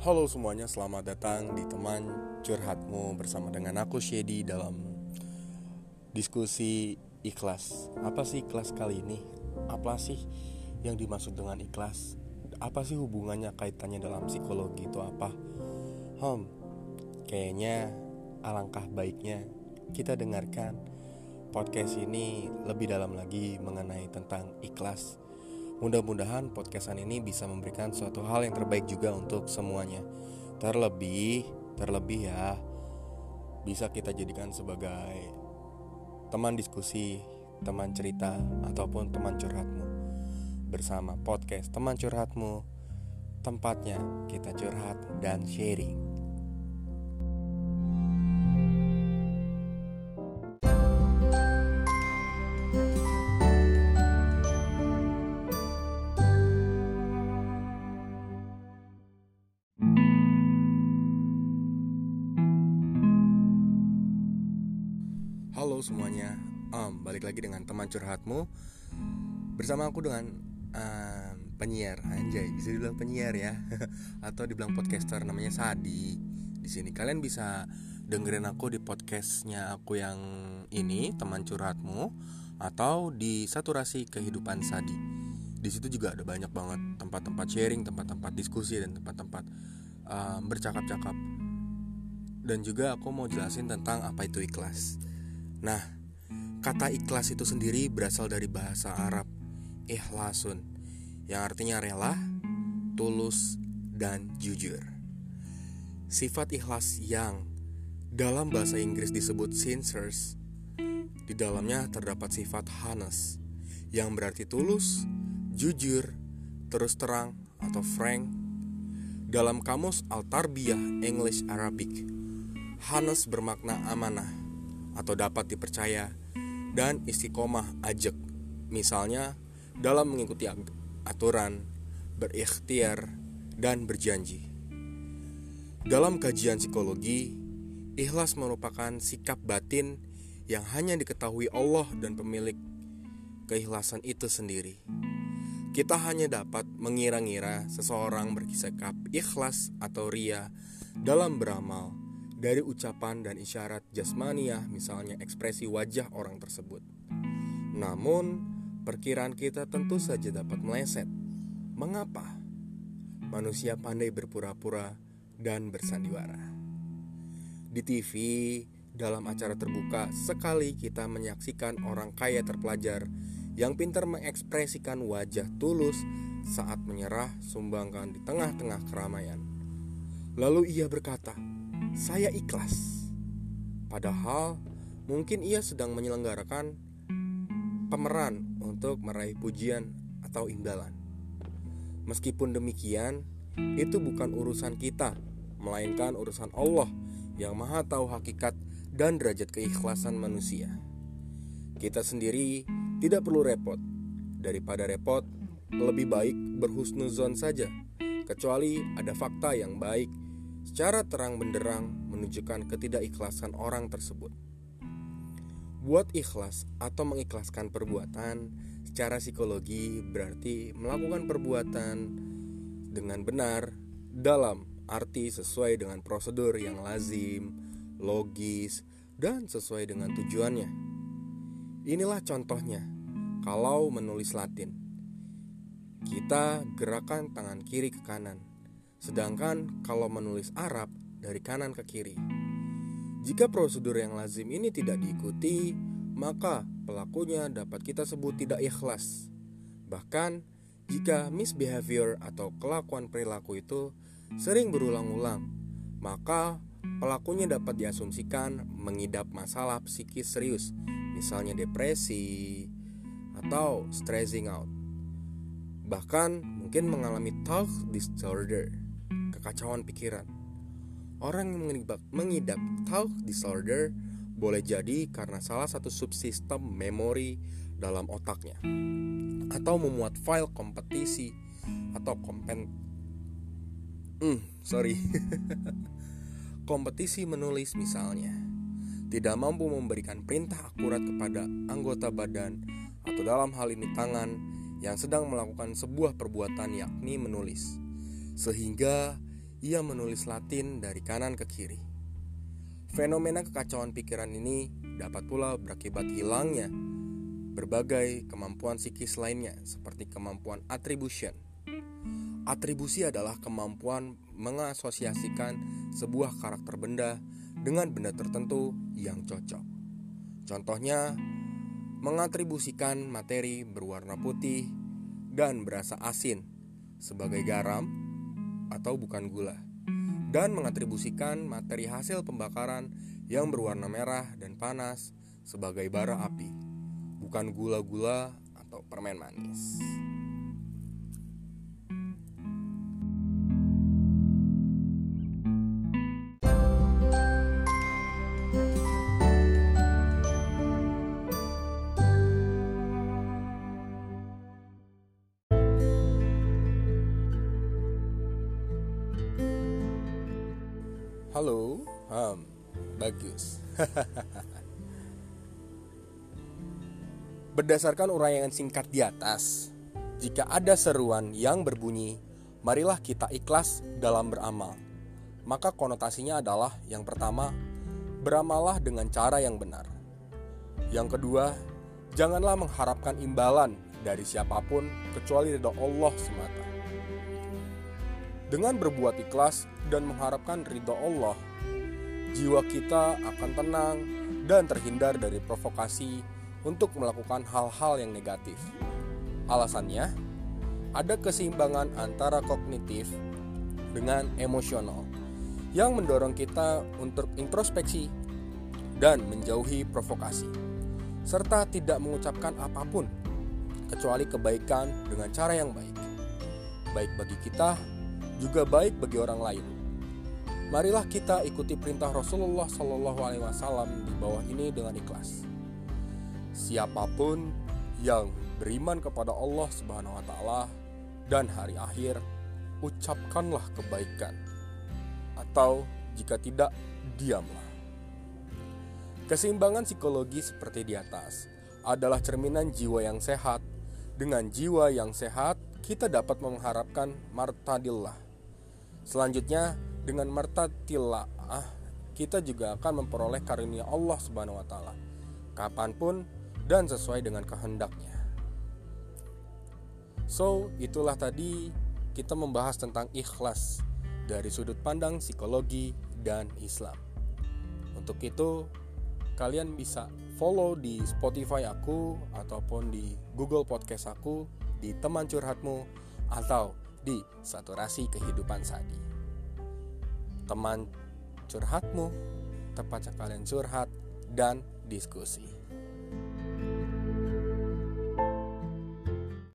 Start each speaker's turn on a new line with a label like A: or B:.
A: Halo semuanya, selamat datang di teman curhatmu bersama dengan aku Shady dalam diskusi ikhlas. Apa sih ikhlas kali ini? Apa sih yang dimaksud dengan ikhlas? Apa sih hubungannya kaitannya dalam psikologi itu apa? Hmm, kayaknya alangkah baiknya kita dengarkan podcast ini lebih dalam lagi mengenai tentang ikhlas Mudah-mudahan podcastan ini bisa memberikan suatu hal yang terbaik juga untuk semuanya. Terlebih, terlebih ya, bisa kita jadikan sebagai teman diskusi, teman cerita, ataupun teman curhatmu. Bersama podcast teman curhatmu, tempatnya kita curhat dan sharing. Semuanya, um, balik lagi dengan teman curhatmu. Bersama aku dengan um, penyiar. Anjay bisa dibilang penyiar ya. Atau dibilang podcaster namanya Sadi. Di sini kalian bisa dengerin aku di podcastnya aku yang ini teman curhatmu atau di saturasi kehidupan Sadi. Di situ juga ada banyak banget tempat-tempat sharing tempat-tempat diskusi dan tempat-tempat um, bercakap-cakap. Dan juga aku mau jelasin tentang apa itu ikhlas Nah, kata ikhlas itu sendiri berasal dari bahasa Arab ikhlasun yang artinya rela, tulus, dan jujur. Sifat ikhlas yang dalam bahasa Inggris disebut sincere di dalamnya terdapat sifat honest yang berarti tulus, jujur, terus terang atau frank. Dalam kamus Al-Tarbiyah English Arabic, honest bermakna amanah atau dapat dipercaya dan istiqomah ajak misalnya dalam mengikuti aturan, berikhtiar, dan berjanji. Dalam kajian psikologi, ikhlas merupakan sikap batin yang hanya diketahui Allah dan pemilik keikhlasan itu sendiri. Kita hanya dapat mengira-ngira seseorang bersikap ikhlas atau ria dalam beramal dari ucapan dan isyarat jasmaniah, misalnya ekspresi wajah orang tersebut. Namun, perkiraan kita tentu saja dapat meleset. Mengapa? Manusia pandai berpura-pura dan bersandiwara. Di TV, dalam acara terbuka, sekali kita menyaksikan orang kaya terpelajar yang pintar mengekspresikan wajah tulus saat menyerah sumbangkan di tengah-tengah keramaian. Lalu ia berkata, saya ikhlas. Padahal mungkin ia sedang menyelenggarakan pemeran untuk meraih pujian atau imbalan. Meskipun demikian, itu bukan urusan kita, melainkan urusan Allah yang Maha Tahu hakikat dan derajat keikhlasan manusia. Kita sendiri tidak perlu repot. Daripada repot, lebih baik berhusnuzon saja, kecuali ada fakta yang baik secara terang benderang menunjukkan ketidakikhlasan orang tersebut. Buat ikhlas atau mengikhlaskan perbuatan secara psikologi berarti melakukan perbuatan dengan benar dalam arti sesuai dengan prosedur yang lazim, logis, dan sesuai dengan tujuannya. Inilah contohnya kalau menulis Latin. Kita gerakan tangan kiri ke kanan Sedangkan kalau menulis Arab dari kanan ke kiri. Jika prosedur yang lazim ini tidak diikuti, maka pelakunya dapat kita sebut tidak ikhlas. Bahkan jika misbehavior atau kelakuan perilaku itu sering berulang-ulang, maka pelakunya dapat diasumsikan mengidap masalah psikis serius, misalnya depresi atau stressing out. Bahkan mungkin mengalami talk disorder kekacauan pikiran. Orang yang mengidap, mengidap thought disorder boleh jadi karena salah satu subsistem memori dalam otaknya atau memuat file kompetisi atau kompen hmm, sorry kompetisi menulis misalnya tidak mampu memberikan perintah akurat kepada anggota badan atau dalam hal ini tangan yang sedang melakukan sebuah perbuatan yakni menulis sehingga ia menulis Latin dari kanan ke kiri. Fenomena kekacauan pikiran ini dapat pula berakibat hilangnya berbagai kemampuan psikis lainnya seperti kemampuan attribution. Atribusi adalah kemampuan mengasosiasikan sebuah karakter benda dengan benda tertentu yang cocok. Contohnya, mengatribusikan materi berwarna putih dan berasa asin sebagai garam atau bukan gula dan mengatribusikan materi hasil pembakaran yang berwarna merah dan panas sebagai bara api, bukan gula-gula atau permen manis. Halo, um, bagus. Berdasarkan uraian singkat di atas, jika ada seruan yang berbunyi, marilah kita ikhlas dalam beramal. Maka konotasinya adalah yang pertama, beramallah dengan cara yang benar. Yang kedua, janganlah mengharapkan imbalan dari siapa pun kecuali dari Allah semata. Dengan berbuat ikhlas dan mengharapkan ridho Allah, jiwa kita akan tenang dan terhindar dari provokasi untuk melakukan hal-hal yang negatif. Alasannya, ada keseimbangan antara kognitif dengan emosional yang mendorong kita untuk introspeksi dan menjauhi provokasi, serta tidak mengucapkan apa pun kecuali kebaikan dengan cara yang baik, baik bagi kita juga baik bagi orang lain. Marilah kita ikuti perintah Rasulullah Shallallahu Alaihi Wasallam di bawah ini dengan ikhlas. Siapa pun yang beriman kepada Allah Subhanahu Wa Taala dan hari akhir, ucapkanlah kebaikan, atau jika tidak, diamlah. Keseimbangan psikologi seperti di atas adalah cerminan jiwa yang sehat. Dengan jiwa yang sehat, kita dapat mengharapkan martadillah, Selanjutnya dengan martatilah kita juga akan memperoleh karunia Allah Subhanahu wa taala kapan pun dan sesuai dengan kehendaknya. So, itulah tadi kita membahas tentang ikhlas dari sudut pandang psikologi dan Islam. Untuk itu, kalian bisa follow di Spotify aku ataupun di Google Podcast aku di teman curhatmu atau di saturasi kehidupan Sadi. Teman curhatmu, tepatnya kalian curhat dan diskusi.